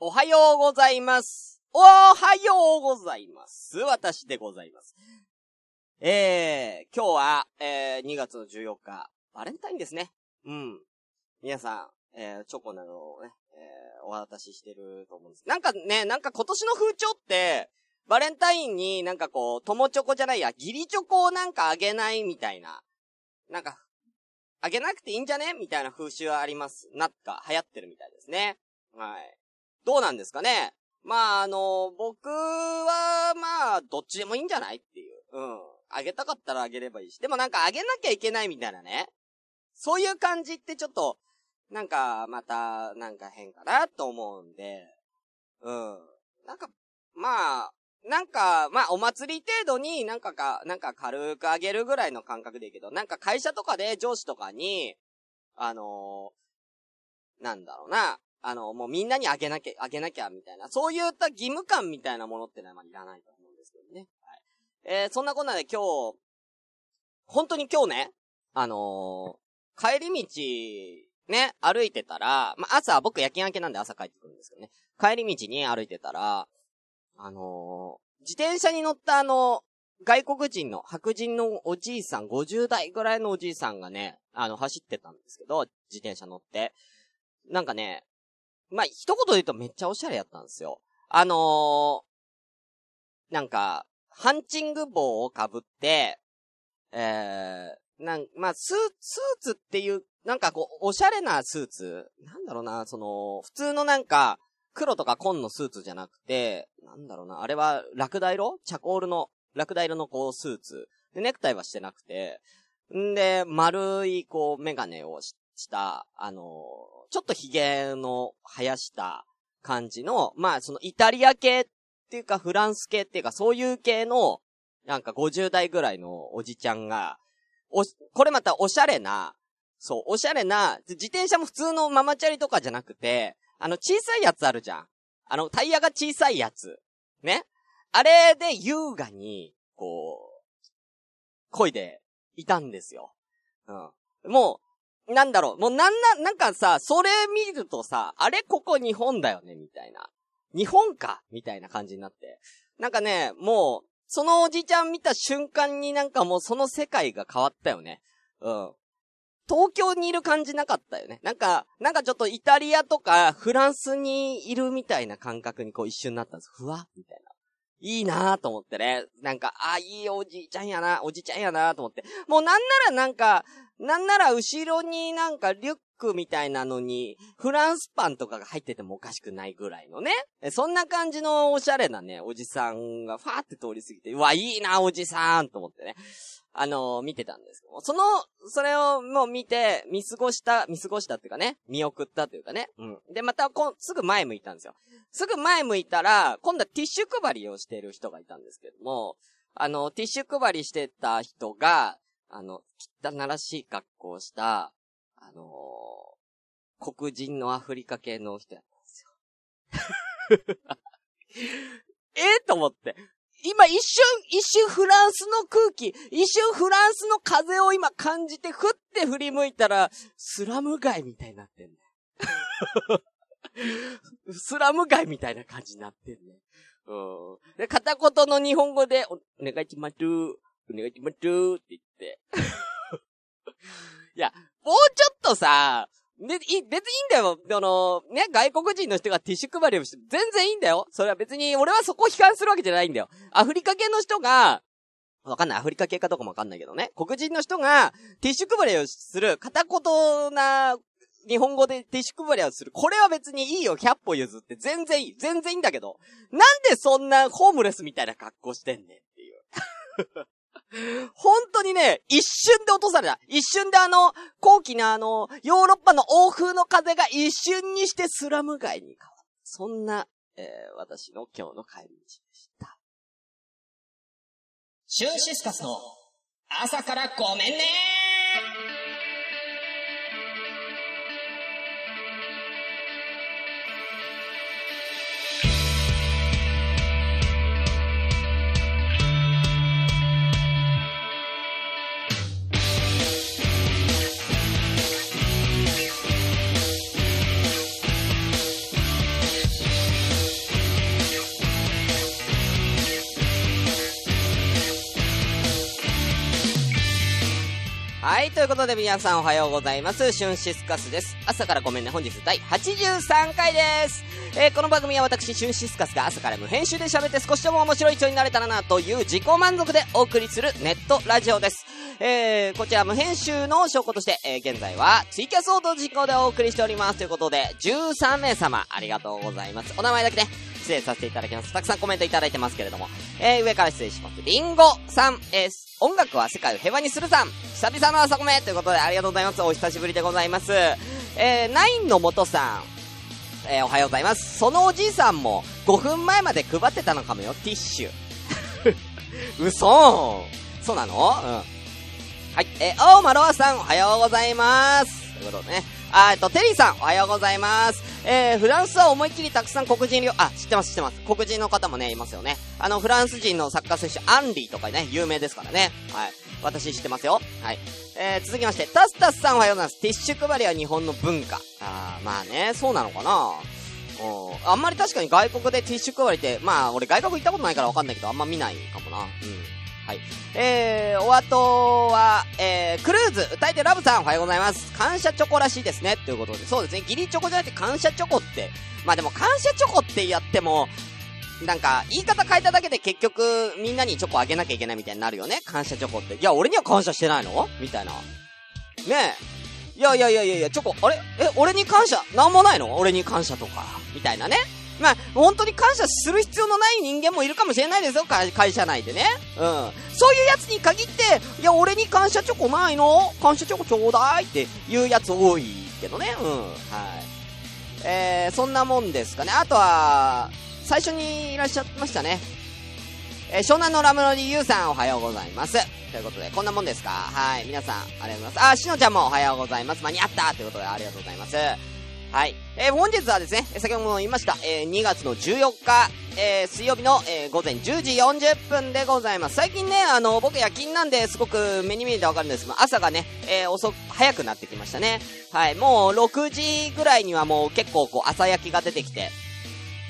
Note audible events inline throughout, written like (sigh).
おはようございます。おはようございます。私でございます。えー、今日は、えー、2月の14日、バレンタインですね。うん。皆さん、えー、チョコなどをね、えー、お渡ししてると思うんです。なんかね、なんか今年の風潮って、バレンタインになんかこう、友チョコじゃないや、ギリチョコをなんかあげないみたいな。なんか、あげなくていいんじゃねみたいな風習はあります。なっか、流行ってるみたいですね。はい。どうなんですかねまあ、あの、僕は、まあ、どっちでもいいんじゃないっていう。うん。あげたかったらあげればいいし。でもなんかあげなきゃいけないみたいなね。そういう感じってちょっと、なんか、また、なんか変かなと思うんで。うん。なんか、まあ、なんか、まあ、お祭り程度になんかか、なんか軽くあげるぐらいの感覚でいいけど、なんか会社とかで上司とかに、あのー、なんだろうな、あの、もうみんなにあげなきゃ、あげなきゃ、みたいな、そういった義務感みたいなものってのはまあいらないと思うんですけどね。はい。えー、そんなこんなで今日、本当に今日ね、あのー、帰り道、ね、歩いてたら、まあ、朝、僕夜勤明けなんで朝帰ってくるんですけどね。帰り道に歩いてたら、あのー、自転車に乗ったあの、外国人の白人のおじいさん、50代ぐらいのおじいさんがね、あの、走ってたんですけど、自転車乗って。なんかね、まあ、一言で言うとめっちゃおしゃれやったんですよ。あのー、なんか、ハンチング帽をかぶって、えー、なん、まあ、スー、スーツっていう、なんかこう、おしゃれなスーツ？なんだろうな、その、普通のなんか、黒とか紺のスーツじゃなくて、なんだろうな、あれは、ラクダ色？チャコールの、ラクダ色のこう、スーツ。で、ネクタイはしてなくて、んで、丸い、こう、メガネをした、あのちょっと髭の生やした感じの、まあ、そのイタリア系っていうかフランス系っていうかそういう系の、なんか50代ぐらいのおじちゃんが、お、これまたおしゃれな、そう、おしゃれな、自転車も普通のママチャリとかじゃなくて、あの小さいやつあるじゃん。あの、タイヤが小さいやつ。ね。あれで優雅に、こう、漕いでいたんですよ。うん。もうなんだろう、もうなんな、なんかさ、それ見るとさ、あれここ日本だよね、みたいな。日本か？みたいな感じになって。なんかね、もう、そのおじちゃん見た瞬間になんかもうその世界が変わったよね。うん。東京にいる感じなかったよね。なんか、なんかちょっとイタリアとかフランスにいるみたいな感覚にこう一瞬なったんです。ふわみたいな。いいなぁと思ってね。なんか、あ、いいおじいちゃんやな、おじいちゃんやなと思って。もうなんならなんか、なんなら後ろになんかリュックみたいなのに、フランスパンとかが入っててもおかしくないぐらいのね。そんな感じのおしゃれなね、おじさんがファーって通り過ぎて、うわ、いいな、おじさんと思ってね。あのー、見てたんですけどその、それをもう見て、見過ごした、見過ごしたっていうかね、見送ったというかね。うん。で、またこ、すぐ前向いたんですよ。すぐ前向いたら、今度はティッシュ配りをしている人がいたんですけども、あの、ティッシュ配りしてた人が、あの、汚らしい格好をした、あのー、黒人のアフリカ系の人やったんですよ。(laughs) ええと思って。今一瞬、一瞬フランスの空気、一瞬フランスの風を今感じて、ふって振り向いたら、スラム街みたいになってんね。(laughs) スラム街みたいな感じになってんね。うん。で、片言の日本語で、お願いします。お願いしますって言って。(laughs) いや、もうちょっとさ、で、い、別にいいんだよ。あの、ね、外国人の人がティッシュ配りをして、全然いいんだよ。それは別に、俺はそこを悲観するわけじゃないんだよ。アフリカ系の人が、わかんない。アフリカ系かどうかもわかんないけどね。黒人の人が、ティッシュ配りをする、片言な、日本語でティッシュ配りをする。これは別にいいよ。100歩譲って。全然いい。全然いいんだけど。なんでそんなホームレスみたいな格好してんねんっていう。本当にね、一瞬で落とされた。一瞬であの、高貴なあの、ヨーロッパの欧風の風が一瞬にしてスラム街に変わった。そんな、えー、私の今日の帰り道でした。シュンシスカスの朝からごめんねはい、ということで皆さんおはようございます。シュンシスカスです。朝からごめんね、本日第83回です。えーこの番組は私、シュンシスカスが朝から無編集で喋って少しでも面白い人になれたらなという自己満足でお送りするネットラジオです。えー、こちら無編集の証拠として、えー現在はツイキャスオート実行でお送りしております。ということで、13名様、ありがとうございます。お名前だけね、失礼させていただきます。たくさんコメントいただいてますけれども。えー、上から失礼します。リンゴさん、えー、音楽は世界を平和にするさん。久々の朝コメということでありがとうございます。お久しぶりでございます。えー、ナインの元さん。えー、おはようございます。そのおじいさんも5分前まで配ってたのかもよ、ティッシュ。(laughs) 嘘そうなの？うん。はい。えー、青マロアさん、おはようございます。ということでね。あ、えっと、テリーさん、おはようございます。えー、フランスは思いっきりたくさん黒人料、あ、知ってます、知ってます。黒人の方もね、いますよね。あの、フランス人のサッカー選手、アンリーとかね、有名ですからね。はい。私知ってますよ。はい。えー、続きまして、タスタスさんおはようございます。ティッシュ配りは日本の文化。あー、まあね、そうなのかなうん。あんまり確かに外国でティッシュ配りって、まあ、俺外国行ったことないからわかんないけど、あんま見ないかもな。うん。はい。えー、お後は、えー、クルーズ、歌い手ラブさん、おはようございます。感謝チョコらしいですね。ということで、そうですね、ギリチョコじゃなくて感謝チョコって、まあでも感謝チョコってやっても、なんか、言い方変えただけで結局、みんなにチョコあげなきゃいけないみたいになるよね。感謝チョコって。いや、俺には感謝してないの？みたいな。ねえ。いやいやいやいやいや、チョコ、あれ？え、俺に感謝？なんもないの？俺に感謝とか。みたいなね。まあ、本当に感謝する必要のない人間もいるかもしれないですよ、会社内でね。うん。そういうやつに限って、いや、俺に感謝チョコないの？感謝チョコちょうだいっていうやつ多いけどね。うん。はい。えー、そんなもんですかね。あとは、最初にいらっしゃいましたね。えー湘南のラムロディユウさんおはようございます。ということで、こんなもんですか？はい。皆さん、ありがとうございます。あ、しのちゃんもおはようございます。間に合ったということで、ありがとうございます。はい。えー本日はですね、え先ほども言いました、えー2月の14日、えー水曜日の、え午前10時40分でございます。最近ね、あの、僕夜勤なんですごく目に見えてわかるんですけど、朝がね、え遅く、早くなってきましたね。はい。もう6時ぐらいにはもう結構こう朝焼きが出てきて、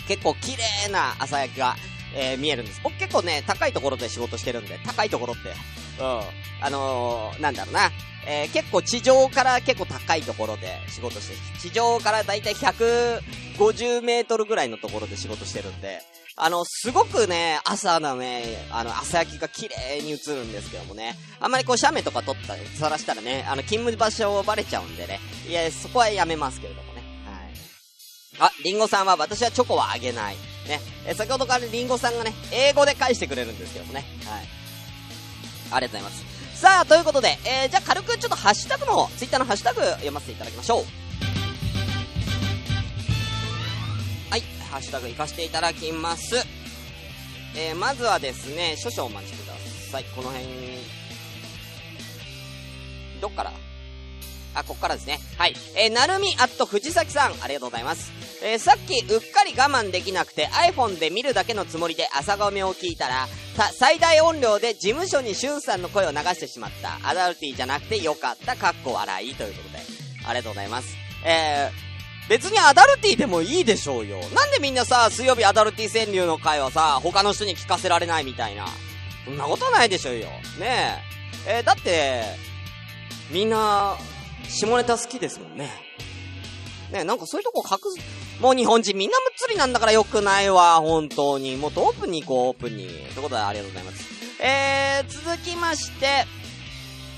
結構綺麗な朝焼きが、え見えるんです。僕結構ね、高いところで仕事してるんで、高いところって、うん。あのー、なんだろうな。えー結構地上から結構高いところで仕事して、地上からだいたい150メートルぐらいのところで仕事してるんで、あの、すごくね、朝のね、あの、朝焼きが綺麗に映るんですけどもね、あんまりこう、写メとか撮ったり、さらしたらね、あの、勤務場所をバレちゃうんでね、いや、そこはやめますけれどもね、はい。あ、リンゴさんは私はチョコはあげない。ね。え、先ほどからリンゴさんがね、英語で返してくれるんですけどもね。はい。ありがとうございます。さあ、ということで、えー、じゃあ軽くちょっとハッシュタグの方、ツイッターのハッシュタグ読ませていただきましょう。はい、ハッシュタグいかしていただきます。えー、まずはですね、少々お待ちください。この辺、どっから？あ、こっからですね。はい。えー、なるみアット藤崎さん、ありがとうございます。えー、さっきうっかり我慢できなくて iPhone で見るだけのつもりで朝ごめを聞いたら、さ最大音量で事務所にしゅんさんの声を流してしまった。アダルティじゃなくてよかった、かっこ笑いということで。ありがとうございます。えー、別にアダルティでもいいでしょうよ。なんでみんなさ、水曜日アダルティ川柳の回はさ、他の人に聞かせられないみたいな。そんなことないでしょうよ。ねえ。えーだって、みんな、下ネタ好きですもんね。ねなんかそういうとこ隠す、もう日本人みんなむっつりなんだからよくないわ、本当に。もっとオープンに行こう、オープンに。ということでありがとうございます。えー、続きまして、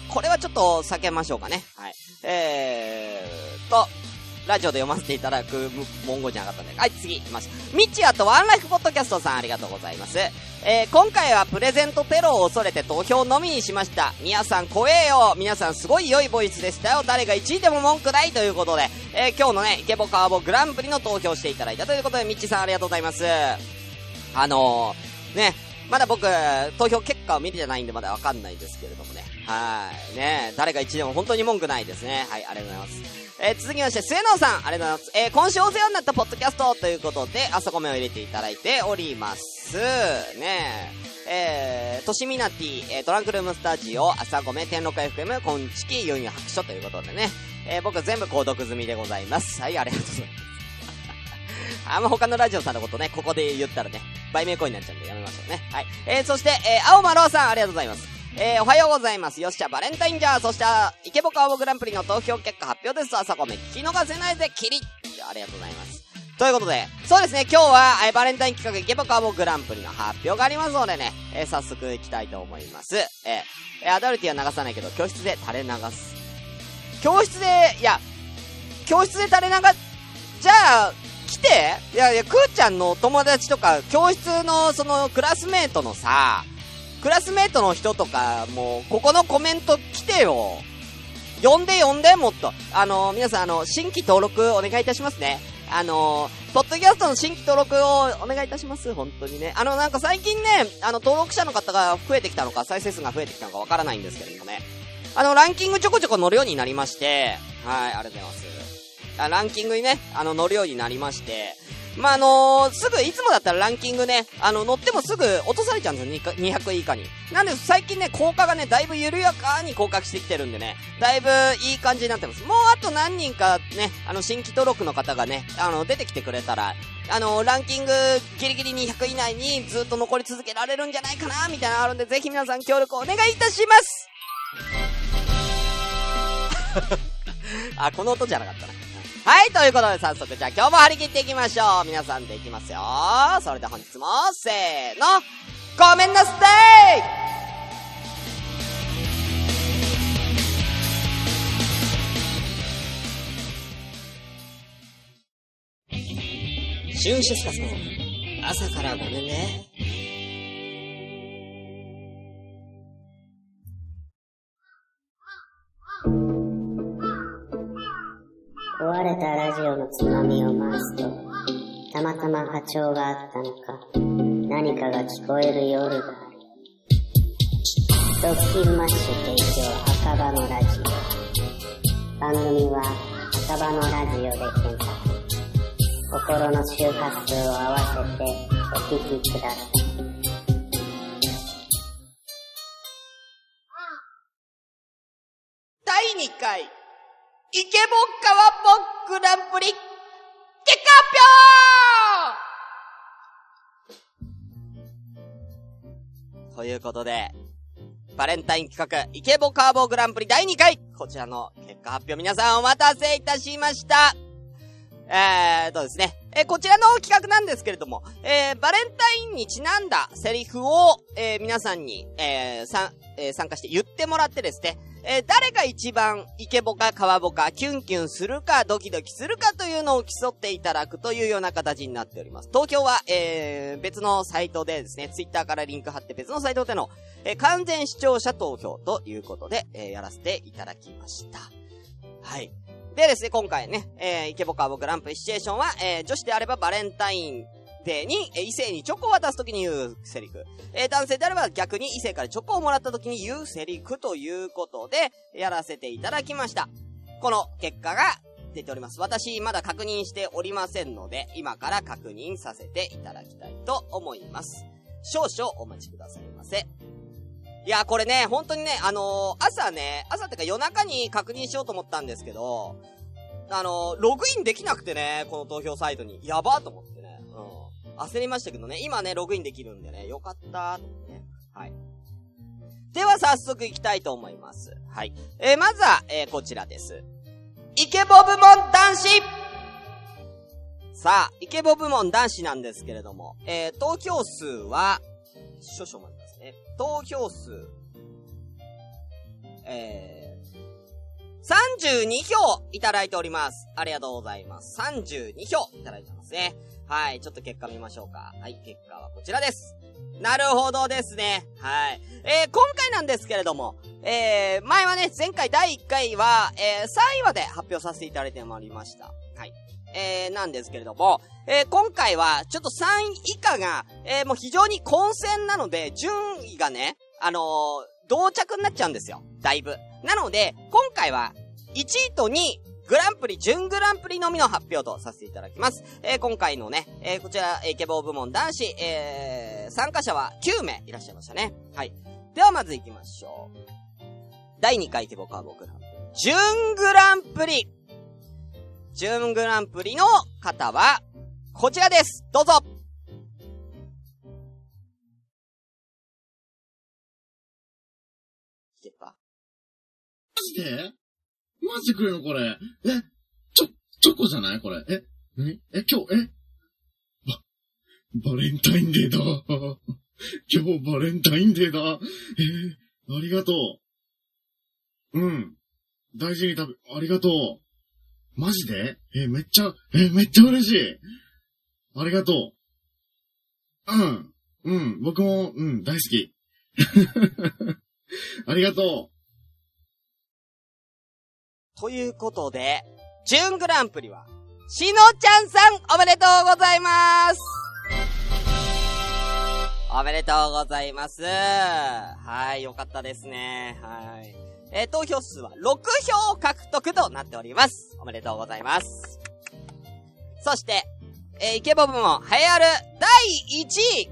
これはちょっと避けましょうかね。はい。えーと、ラジオで読ませていただく文言じゃなかったんで。はい、次行きます。ミッチアとワンライフポッドキャストさんありがとうございます。えー、今回はプレゼントテロを恐れて投票のみにしました。皆さん怖えよ。皆さんすごい良いボイスでしたよ。誰が1位でも文句ないということで、えー、今日のね、イケボカーボグランプリの投票していただいたということで、ミッチさんありがとうございます。あのー、ね、まだ僕、投票結果を見てないんでまだわかんないですけれどもね。はい。ね誰が1位でも本当に文句ないですね。はい、ありがとうございます。えー続きまして、末野さん、ありがとうございます。えー今週お世話になったポッドキャストということで、朝米を入れていただいております。ねえー、としみなティ、えートランクルームスタジオ、朝米、天禄 FM、こんちき、ユンユ白書ということでね、えー僕全部購読済みでございます。はい、ありがとうございます。(laughs) あんま他のラジオさんのことね、ここで言ったらね、売名行為になっちゃうんでやめましょうね。はい。えー、そして、えー、青丸さん、ありがとうございます。えー、おはようございます。よっしゃ、バレンタインじゃそして、イケボカーボグランプリの投票結果発表です。朝ごめん、聞き逃せないで、キリありがとうございます。ということで、そうですね、今日は、え、バレンタイン企画イケボカーボグランプリの発表がありますのでね、え、早速行きたいと思います。えー、アダルティは流さないけど、教室で垂れ流す。教室で、いや、教室で垂れ流、じゃあ、来ていやいや、くーちゃんの友達とか、教室のそのクラスメートのさ、クラスメートの人とか、もう、ここのコメント来てよ。呼んで呼んで、もっと。あの、皆さん、あの、新規登録お願いいたしますね。あのー、ポッドキャストの新規登録をお願いいたします。本当にね。あの、なんか最近ね、あの、登録者の方が増えてきたのか、再生数が増えてきたのかわからないんですけれどもね。あの、ランキングちょこちょこ乗るようになりまして、はい、ありがとうございます。ランキングにね、あの、乗るようになりまして、まあ、あのー、すぐ、いつもだったらランキングね、あの、乗ってもすぐ落とされちゃうんですよ、200以下に。なんで、最近ね、効果がね、だいぶ緩やかに降格してきてるんでね、だいぶいい感じになってます。もうあと何人かね、あの、新規登録の方がね、あの、出てきてくれたら、あの、ランキングギリギリ200以内にずっと残り続けられるんじゃないかな、みたいなのあるんで、ぜひ皆さん協力お願いいたします (laughs) あ、この音じゃなかったな。はい、ということで早速じゃあ今日も張り切っていきましょう。皆さんでいきますよ。それでは本日も、せーの、ごめんなさいシュンシスカスの朝からごめんね。壊れたラジオのつまみを回すと、たまたま波長があったのか、何かが聞こえる夜がある。ドッキンマッシュ提供赤羽のラジオ。番組は赤羽のラジオで検索。心の周波数を合わせてお聞きください。第2回イケボッカワボッグランプリ、結果発表！ということで、バレンタイン企画、イケボカーボグランプリ第2回。こちらの結果発表皆さんお待たせいたしました。えーとですね、えー、こちらの企画なんですけれども、えー、バレンタインにちなんだセリフを、えー、皆さんに、えー、さ、えー、参加して言ってもらってですね、えー、誰が一番イケボかカワボかキュンキュンするかドキドキするかというのを競っていただくというような形になっております。東京は、えー、別のサイトでですね、ツイッターからリンク貼って別のサイトでの、えー、完全視聴者投票ということで、えー、やらせていただきました。はい。でですね、今回ね、えー、イケボカワボグランプリシチュエーションは、えー、女子であればバレンタインデーに、え異性にチョコを渡すときに言うセリフ。えー、男性であれば逆に異性からチョコをもらったときに言うセリフということで、やらせていただきました。この結果が出ております。私、まだ確認しておりませんので、今から確認させていただきたいと思います。少々お待ちくださいませ。いや、これね、本当にね、あのー、朝ね、朝ってか夜中に確認しようと思ったんですけど、あのー、ログインできなくてね、この投票サイトに。やばーと思って。焦りましたけどね、今ね、ログインできるんでね、よかったと思ってね。はい。では早速行きたいと思います。はい。えー、まずは、えー、こちらです。イケボ部門男子さあ、イケボ部門男子なんですけれども、えー、投票数は、少々待ってますね。投票数、えー、32票いただいております。ありがとうございます。32票いただいてますね。はい、ちょっと結果見ましょうか。はい、結果はこちらです。なるほどですね。はい。えー、今回なんですけれども、えー、前はね、前回第1回は、えー、3位まで発表させていただいてまいりました。はい。えー、なんですけれども、えー、今回は、ちょっと3位以下が、えー、もう非常に混戦なので、順位がね、あのー、同着になっちゃうんですよ。だいぶ。なので、今回は、1位と2位、グランプリ、準グランプリのみの発表とさせていただきます。えー、今回のね、えー、こちら、イケボー部門男子、えー、参加者は9名いらっしゃいましたね。はい。ではまず行きましょう。第2回イケボカーボグランプリ。準グランプリ準グランプリの方は、こちらですどうぞジでマジでくれるのこれ。え、ちょ、チョコじゃない？これ。え、何？え、今日、え？バ、バレンタインデーだ。(laughs) 今日バレンタインデーだ。え？ー、ありがとう。うん。大事に食べ、ありがとう。マジで？え？ーめっちゃ、え？ーめっちゃ嬉しい。ありがとう。うん。うん。僕も、うん、大好き。(laughs) ありがとうということで、準グランプリは、しのちゃんさんおめでとうございますおめでとうございます。はい、よかったですね。はい。えー投票数は6票獲得となっております。おめでとうございます。そして、えーイケボ部門栄えある第1位、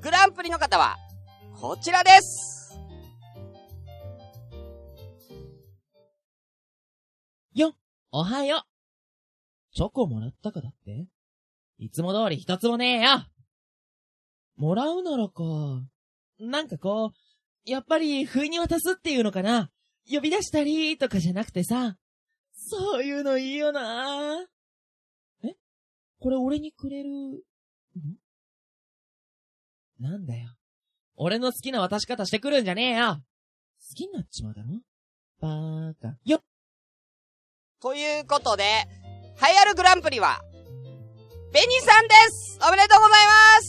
グランプリの方は、こちらです。おはよう。チョコもらったかだって？いつも通り一つもねえよ。もらうならか。なんかこう、やっぱり不意に渡すっていうのかな？呼び出したりとかじゃなくてさ。そういうのいいよなえ？これ俺にくれる、ん？なんだよ。俺の好きな渡し方してくるんじゃねえよ。好きになっちまうだろ？バーカ。よっということで、栄えあるグランプリは、ベニさんですおめでとうございま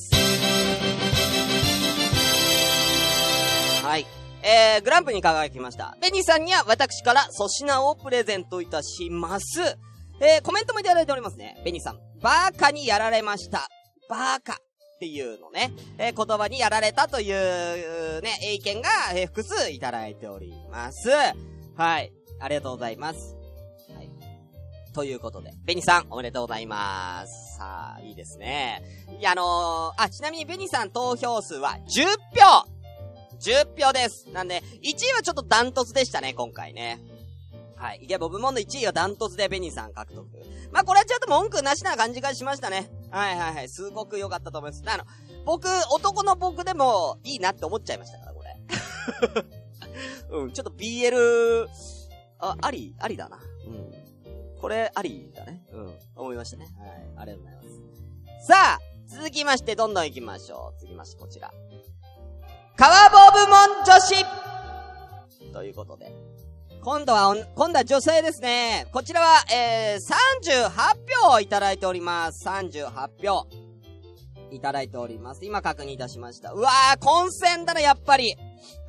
すはい。えー、グランプリに輝きました。ベニさんには私から粗品をプレゼントいたします。えー、コメントもいただいておりますね。ベニさん、バーカにやられました。バーカっていうのね、えー言葉にやられたという、ね、意見が、えー複数いただいております。はい。ありがとうございます。ということで、ベニさん、おめでとうございます。さあ、いいですね。いや、あのー、あ、ちなみにベニさん投票数は10票 !10 票です。なんで、1位はちょっとダントツでしたね、今回ね。はい。イケボ部門の1位はダントツでベニさん獲得。まあ、これはちょっと文句なしな感じがしましたね。はいはいはい。すごく良かったと思います。あの、僕、男の僕でもいいなって思っちゃいましたから、これ。(laughs) うん、ちょっと BL、あ、ありありだな。うん。これ、ありだね。うん。思いましたね。はい。ありがとうございます。さあ、続きまして、どんどん行きましょう。続きまして、こちら。川ボ部門女子ということで。今度は今度は女性ですね。こちらは、えー、38票いただいております。38票。いただいております。今確認いたしました。うわー、混戦だね、やっぱり。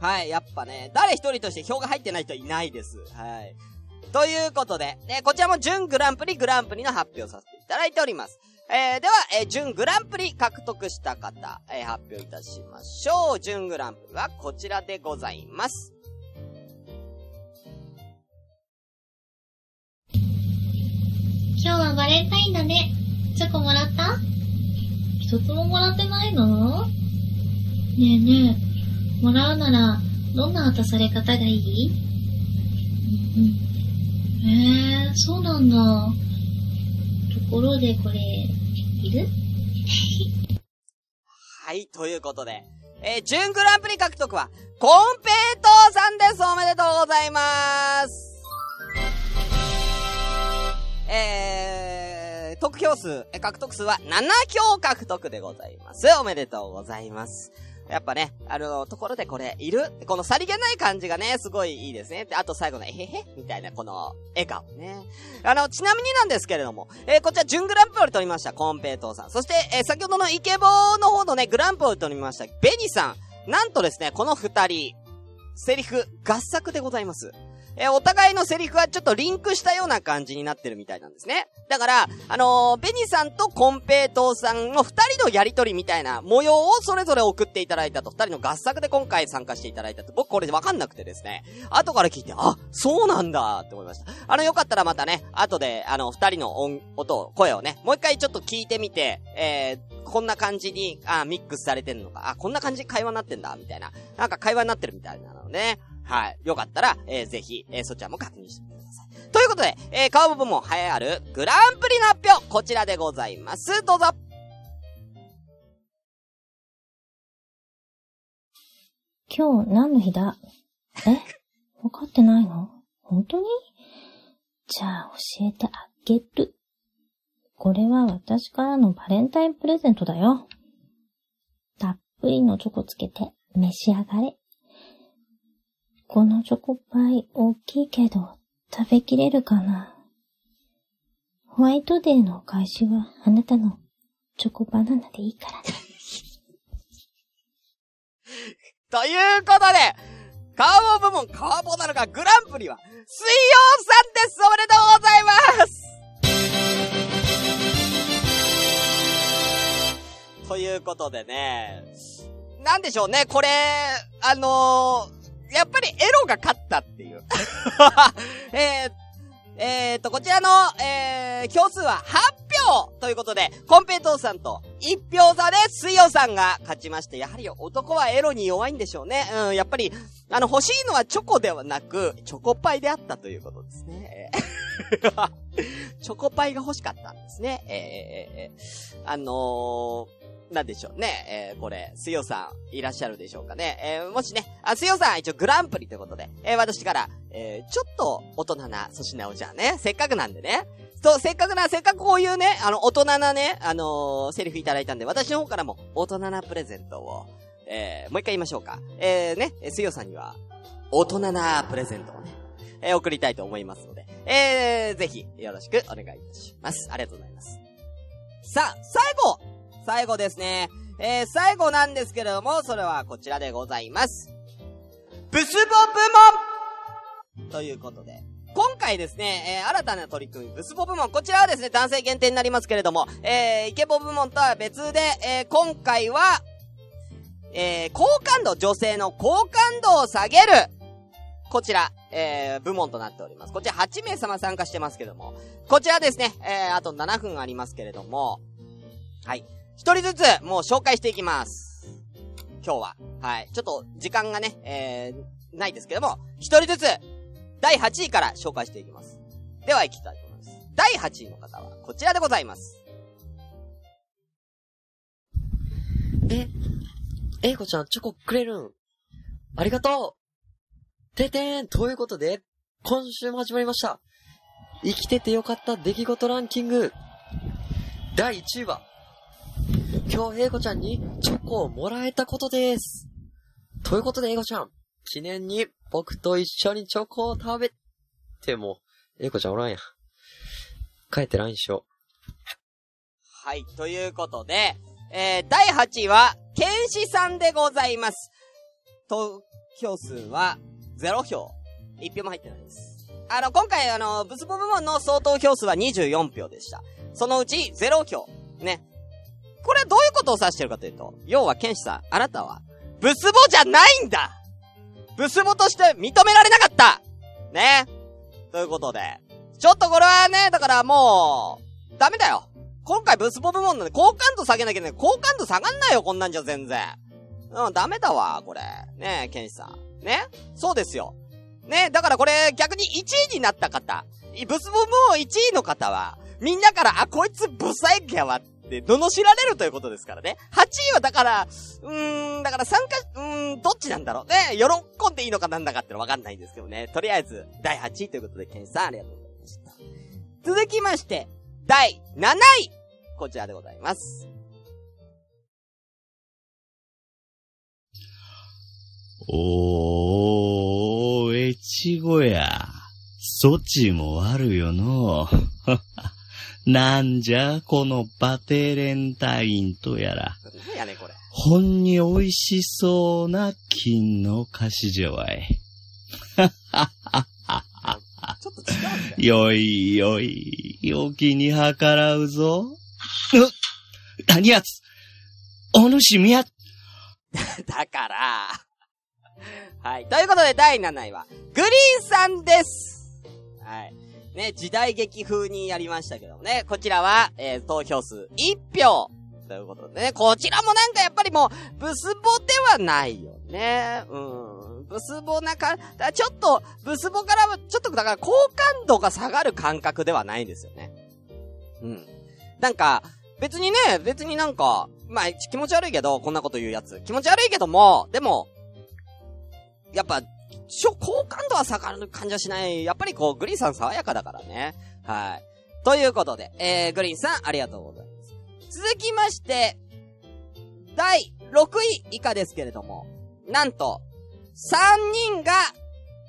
はい、やっぱね、誰一人として票が入ってない人いないです。はい。ということで、えーこちらも準グランプリ、グランプリの発表させていただいております。えー、では、えー準グランプリ獲得した方、えー発表いたしましょう。準グランプリはこちらでございます。今日はバレンタインだね。チョコもらった？一つももらってないの？ねえねえ、もらうなら、どんな渡され方がいい？うんうん。えー、そうなんだ。ところでこれ、いる？(laughs) はい、ということで、えー準グランプリ獲得は、コンペイトーさんですおめでとうございますえー、得票数、獲得数は7票獲得でございます。おめでとうございます。やっぱね、あの、ところでこれ、いる？このさりげない感じがね、すごいいいですね。で、あと最後の、えへへ？みたいな、この、笑顔ね。あの、ちなみになんですけれども、えーこちら、準グランプリを取りました、コンペイトーさん。そして、えー先ほどのイケボーの方のね、グランプリを取りました、ベニさん。なんとですね、この二人、セリフ、合作でございます。えーお互いのセリフはちょっとリンクしたような感じになってるみたいなんですね。だから、あのーベニさんとコンペイトーさんの二人のやりとりみたいな模様をそれぞれ送っていただいたと、二人の合作で今回参加していただいたと、僕これでわかんなくてですね、後から聞いて、あ、そうなんだって思いました。あの、よかったらまたね、後で、あの、二人の音、音、声をね、もう一回ちょっと聞いてみて、えー、こんな感じに、あ、ミックスされてんのか、あ、こんな感じに会話になってんだ、みたいな。なんか会話になってるみたいなのね。はい。よかったら、えー、ぜひ、えー、そちらも確認してみてください。ということで、えー、顔部分も栄えあるグランプリの発表、こちらでございます。どうぞ。今日何の日だ？え？分かってないの？本当に？じゃあ教えてあげる。これは私からのバレンタインプレゼントだよ。たっぷりのチョコつけて召し上がれ。このチョコパイ大きいけど食べきれるかな？ホワイトデーのお返しはあなたのチョコバナナでいいからね。(laughs) ということで、カーボ部門カーボナルがグランプリは、水曜さんですおめでとうございますということでね、なんでしょうね、これ、あのー、やっぱりエロが勝ったっていう。(laughs) えー、えーと、こちらの、えー、票数は8票ということで、コンペイトーさんと1票差で水曜さんが勝ちまして、やはり男はエロに弱いんでしょうね。うん、やっぱり、あの、欲しいのはチョコではなく、チョコパイであったということですね。(laughs) チョコパイが欲しかったんですね。えー、あのー、なんでしょうね。えー、これ、水曜さん、いらっしゃるでしょうかね。えー、もしね、あ、水曜さん、一応グランプリということで、えー、私から、え、ちょっと大人な粗品をじゃあね、せっかくなんでね。そう、せっかくな、せっかくこういうね、あの、大人なね、あの、セリフいただいたんで、私の方からも大人なプレゼントを、え、もう一回言いましょうか。えー、ね、水曜さんには、大人なプレゼントをね、え、送りたいと思いますので、えー、ぜひ、よろしくお願いいたします。ありがとうございます。さあ、最後最後ですね。えー、最後なんですけれども、それはこちらでございます。ブスボ部門ということで、今回ですね、えー、新たな取り組み、ブスボ部門、こちらはですね、男性限定になりますけれども、えー、イケボ部門とは別で、えー、今回は、えー、好感度、女性の好感度を下げる、こちら、えー、部門となっております。こちら8名様参加してますけども、こちらですね、えー、あと7分ありますけれども、はい。一人ずつ、もう紹介していきます。今日は。はい。ちょっと、時間がね、えー、ないですけども、一人ずつ、第8位から紹介していきます。では、行きたいと思います。第8位の方は、こちらでございます。え、えいこちゃん、チョコくれるん？ありがとうててーんということで、今週も始まりました。生きててよかった出来事ランキング。第1位は、今日、英子ちゃんにチョコをもらえたことです。ということで、英子ちゃん、記念に僕と一緒にチョコを食べても、英子ちゃんおらんや。帰って LINE しよう。はい、ということで、えー、第8位は、ケンシさんでございます。投票数は0票。1票も入ってないです。あの、今回、あの、ブスボ部門の総投票数は24票でした。そのうち0票。ね。これはどういうことを指してるかというと、要は、ケンシさん、あなたは、ブスボじゃないんだブスボとして認められなかったね。ということで、ちょっとこれはね、だからもう、ダメだよ。今回ブスボ部門なんで好感度下げなきゃね、好感度下がんないよ、こんなんじゃ全然。うん、ダメだわ、これ。ねえ、ケンシさん。ねそうですよ。ねだからこれ、逆に1位になった方、ブスボ部門1位の方は、みんなから、あ、こいつブサイクやわっって、罵られるということですからね。8位はだから、うーん、だから参加、うーん、どっちなんだろうね。喜んでいいのかなんだかってのわかんないんですけどね。とりあえず、第8位ということで、ケンさんありがとうございました。続きまして、第7位こちらでございます。おー、越後や。そちもあるよの。(laughs) なんじゃ、このバテレンタインとやら。何やねこれ。ほんに美味しそうな金の菓子じゃわい。ちょっと違うんだよ。よいよい、よきに計らうぞ。う何やつお主みやだから、はい。ということで、第7位は、グリーンさんです。はい。ね、時代劇風にやりましたけどもね、こちらは、えー、投票数1票ということでね、こちらもなんかやっぱりもう、ブスボではないよね。うん。ブスボなか、ちょっと、ブスボから、ちょっとだから好感度が下がる感覚ではないんですよね。うん。なんか、別にね、別になんか、まあ、気持ち悪いけど、こんなこと言うやつ。気持ち悪いけども、でも、やっぱ、好感度は下がる感じはしない。やっぱりこう、グリーンさん爽やかだからね。はい。ということで、えー、グリーンさん、ありがとうございます。続きまして、第6位以下ですけれども、なんと、3人が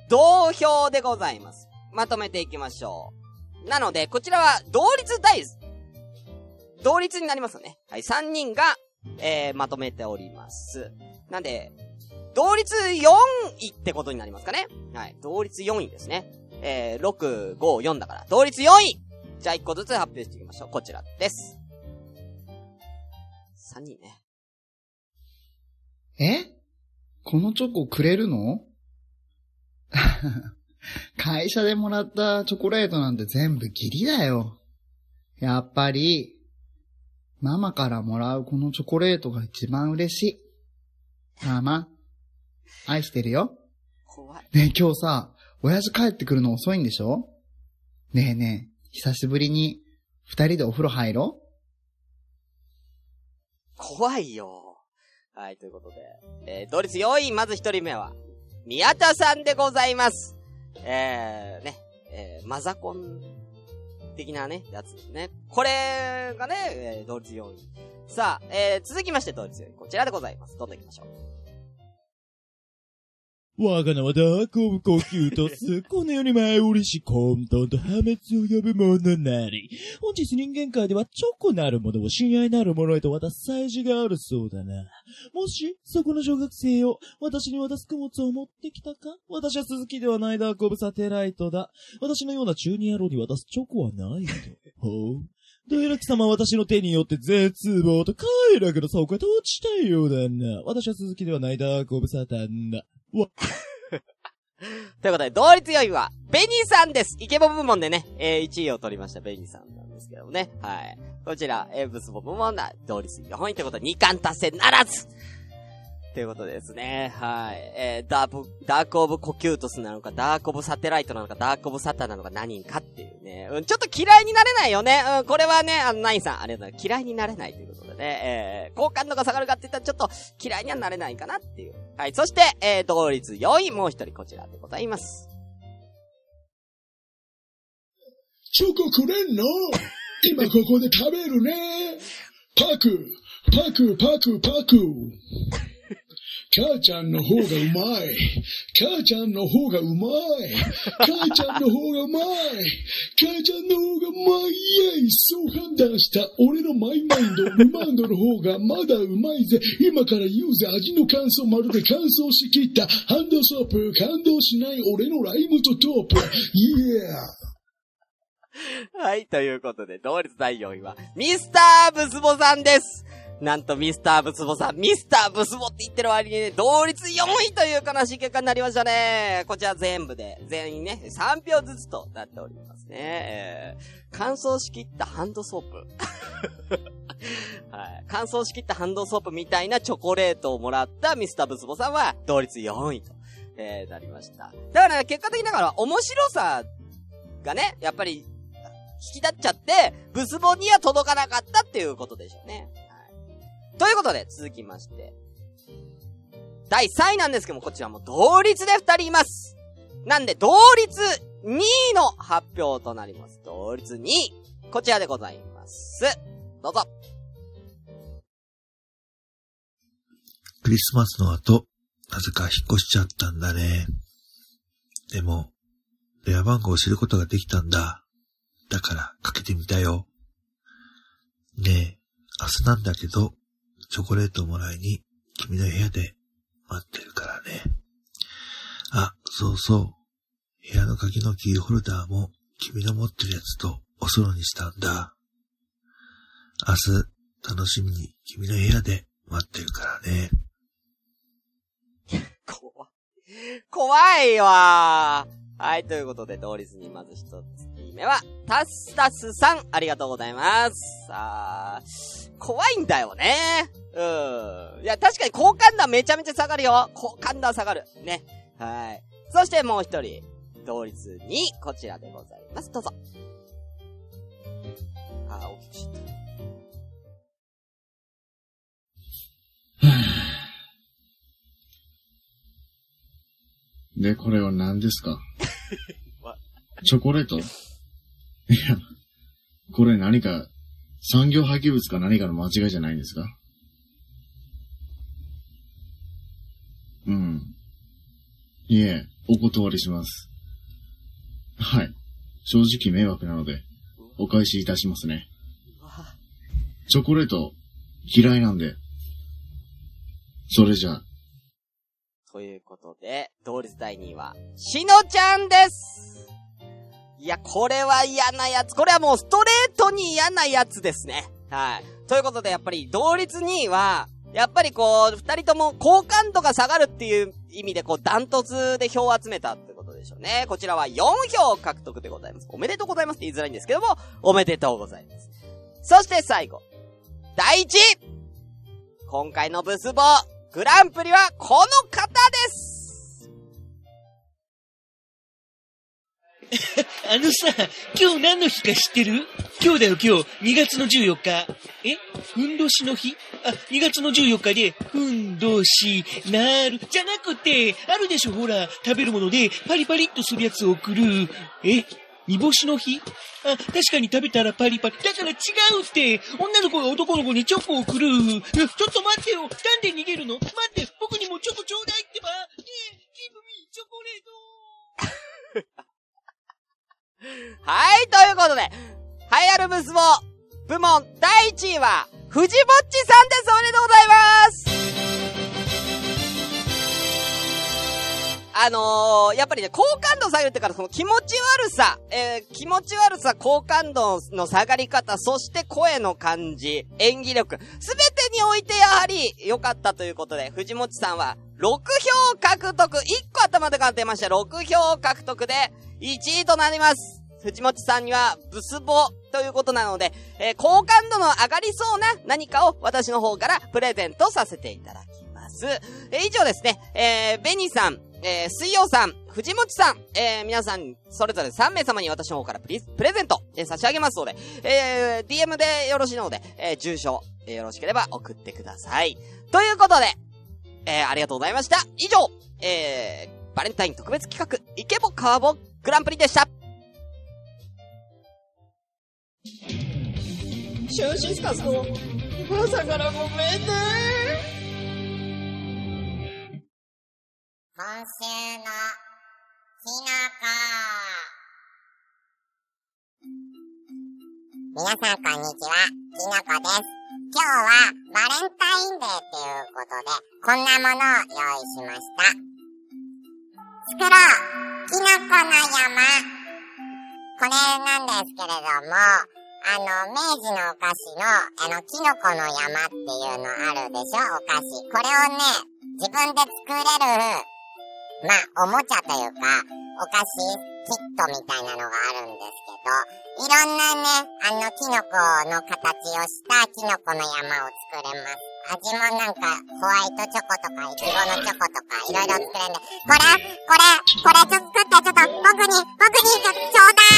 同票でございます。まとめていきましょう。なので、こちらは同率対です。同率になりますよね。はい、3人が、えー、まとめております。なんで、同率4位ってことになりますかね。はい、同率4位ですね。えー、6、5、4だから、同率4位じゃあ1個ずつ発表していきましょう。こちらです。3人ね。え？このチョコくれるの？(laughs) 会社でもらったチョコレートなんて全部ギリだよ。やっぱり、ママからもらうこのチョコレートが一番嬉しい。ママ、愛してるよ。怖い。ねえ今日さ、親父帰ってくるの遅いんでしょ？ねえねえ、久しぶりに二人でお風呂入ろう怖いよ。はい、ということで。えー、同率4位、まず1人目は、宮田さんでございます。えー、ね、えー、マザコン的なね、やつですね。これがね、えー、同率4位。さあ、えー、続きまして同率4位、こちらでございます。どんどん行きましょう。我が名は Dark of Cocytus。この世に舞い降りし混沌と破滅を呼ぶものなり。本日人間界ではチョコなるものを親愛なるものへと渡す祭事があるそうだな。もし、そこの小学生よ、私に渡す供物を持ってきたか？私は鈴木ではない Dark of Satellite だ。私のような中二野郎に渡すチョコはないと。ほう。ダイラキ様は私の手によって絶望と快楽の底へと落ちたようだな。私は鈴木ではない Dark of Satan だ。わ、(laughs) ということで、同率4位は、ベニーさんです。イケボ部門でね、えー、1位を取りましたベニーさんなんですけどもね。はい。こちら、えー、ブスボ部門だ、同率4位ということで、2冠達成ならずということですね。はい。えー、ダーブ、 Dark of Cocytus なのか、 Dark of Satellite なのか、 Dark of Satan なのか何かっていうね。うん、ちょっと嫌いになれないよね。うん、これはね、あの、ナインさん、ありがとうございます。嫌いになれないということで。えー、好感度が下がるかって言ったらちょっと嫌いにはなれないかなっていう。はい。そして、えー、同率4位、もう一人こちらでございます。チョコくれんの？今ここで食べるね。パク、パク、パク、パク。母ちゃんの方がうまい。母ちゃんの方がうまい。母ちゃんの方がうまい。母ちゃんの方がうまい。イェイそう判断した俺のマイマインド、ルマンドの方がまだうまいぜ。今から言うぜ。味の感想まるで乾燥しきったハンドソープ。感動しない俺のライムとトープ。イエーはい、ということで、同率第4位は、ミスターブスボさんですなんとミスターブスボさん、ミスターブスボって言ってる割にね、同率4位という悲しい結果になりましたね。こちら全部で、全員ね、3票ずつとなっておりますね。えー、乾燥しきったハンドソープ。(laughs) はい。乾燥しきったハンドソープみたいなチョコレートをもらったミスターブスボさんは、同率4位と、えー、なりました。だからね、結果的にだから、面白さがね、やっぱり、引き立っちゃって、ブスボには届かなかったっていうことでしょうね。ということで、続きまして。第3位なんですけども、こちらも同率で2人います。なんで、同率2位の発表となります。同率2位。こちらでございます。どうぞ。クリスマスの後、なぜか引っ越しちゃったんだね。でも、電話番号を知ることができたんだ。だから、かけてみたよ。ねえ、明日なんだけど、チョコレートをもらいに、君の部屋で待ってるからね。あ、そうそう。部屋の鍵のキーホルダーも、君の持ってるやつとおそろにしたんだ。明日、楽しみに君の部屋で待ってるからね。(laughs) 怖い。怖いわー。はい、ということで、同率にまず一つ目は、タスタスさん、ありがとうございます。さあ、怖いんだよね。うん。いや、確かに好感度はめちゃめちゃ下がるよ。好感度は下がる。ね。はい。そしてもう一人、同率に、こちらでございます。どうぞ。あー、大きくしった。で、(sighs) これは何ですか？(laughs) わチョコレート？いや、これ何か、産業廃棄物か何かの間違いじゃないんですか？うん。いえ、お断りします。はい。正直迷惑なので、お返しいたしますね。チョコレート、嫌いなんで。それじゃあ、ということで、同率第2位は、しのちゃんですいや、これは嫌なやつ。これはもうストレートに嫌なやつですね。はい。ということで、やっぱり同率2位は、やっぱりこう、二人とも好感度が下がるっていう意味で、こう、ダントツで票を集めたってことでしょうね。こちらは4票獲得でございます。おめでとうございますって言いづらいんですけども、おめでとうございます。そして最後、第1位今回のブスボ、グランプリはこの方です (laughs) あのさ、今日何の日か知ってる？今日だよ今日、2月の14日。え？ふんどしの日？あ、2月の14日で、ふんどし、なる、じゃなくて、あるでしょほら、食べるもので、パリパリっとするやつを送る。え？煮干しの日？あ、確かに食べたらパリパリ。だから違うって。女の子が男の子にチョコを送る。ちょっと待ってよ。なんで逃げるの？待って僕にもチョコちょうだいってばねえ、ギブミーチョコレートはい、ということで、栄えあるブスボ、部門第1位は、藤ぼっちさんですおめでとうございますあのー、やっぱりね、好感度下げてから、その気持ち悪さ、えー、気持ち悪さ、好感度の下がり方、そして声の感じ、演技力、すべてにおいてやはり良かったということで、藤もちさんは6票獲得、1個頭で勝ってました。6票獲得で1位となります。藤もちさんにはブスボということなので、えー好感度の上がりそうな何かを私の方からプレゼントさせていただきます。えー以上ですね、えー、ベニーさん、えー、水曜さん、藤もちさん、えー、皆さん、それぞれ3名様に私の方からプレゼント、えー差し上げますので、えー、DM でよろしいので、えー、住所、えーよろしければ送ってください。ということで、えー、ありがとうございました。以上、えー、バレンタイン特別企画、イケボカワボグランプリでした。シュンシスカスの朝からごめんね今週のきのこ。皆さんこんにちは、きのこです。今日はバレンタインデーっていうことで、こんなものを用意しました。作ろうきのこの山これなんですけれども、あの、明治のお菓子の、あの、キノコの山っていうのあるでしょ？お菓子。これをね、自分で作れるまあ、おもちゃというか、お菓子キットみたいなのがあるんですけど、いろんなね、あの、キノコの形をしたキノコの山を作れます。味もなんか、ホワイトチョコとか、イチゴのチョコとか、いろいろ作れるんで、これ、これ、これちょ作って、ちょっと、僕に、僕に、ちょ、ちょうだい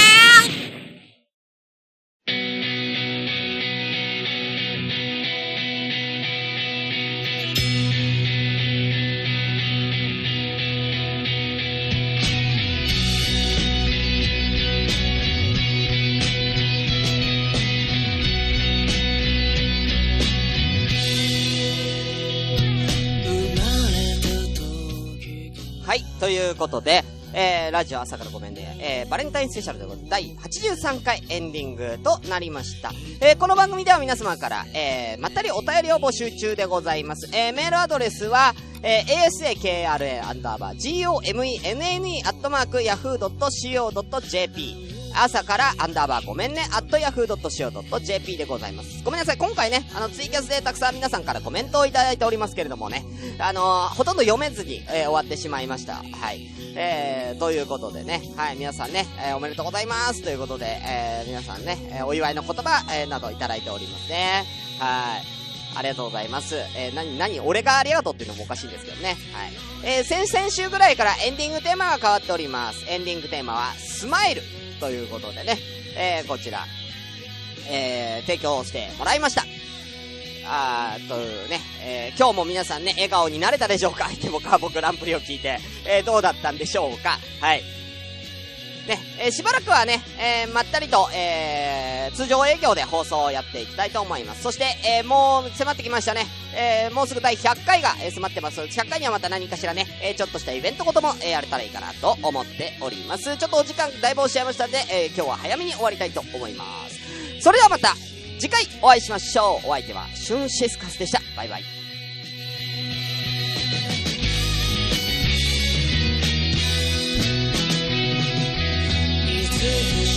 いうことで、えー、ラジオ朝からごめんね、えー、バレンタインスペシャルということで、第83回エンディングとなりました。えー、この番組では皆様から、えー、まったりお便りを募集中でございます。えー、メールアドレスは、えー、asakra アンダーバー gomenne アットマーク yahoo.co.jp 朝からアンダーバーごめんね、アットヤフー .co.jp でございます。ごめんなさい、今回ね、あの、ツイキャスでたくさん皆さんからコメントをいただいておりますけれどもね、あのーほとんど読めずに、えー終わってしまいました。はい。えー、ということでね、はい、皆さんね、えーおめでとうございますということで、えー、皆さんね、えーお祝いの言葉、えーなどいただいておりますね。はい。ありがとうございます。えー、なに、なに、俺がありがとうっていうのもおかしいんですけどね。はい。えー、先々週ぐらいからエンディングテーマが変わっております。エンディングテーマは、スマイルということでね、えー、こちら、えー、提供してもらいました。あー、というね、えー、今日も皆さんね、笑顔になれたでしょうか？(laughs) 相手もカーボグランプリを聞いて、えー、どうだったんでしょうか？はい。ね、えー、しばらくはね、えー、まったりと、えー、通常営業で放送をやっていきたいと思います。そして、え、もう迫ってきましたね。え、もうすぐ第100回が、迫ってます。100回にはまた何かしらね、え、ちょっとしたイベントことも、え、やれたらいいかなと思っております。ちょっとお時間だいぶ押しちゃいましたんで、え、今日は早めに終わりたいと思います。それではまた、次回お会いしましょう。お相手は、シュンシスカスでした。バイバイ。Christmas.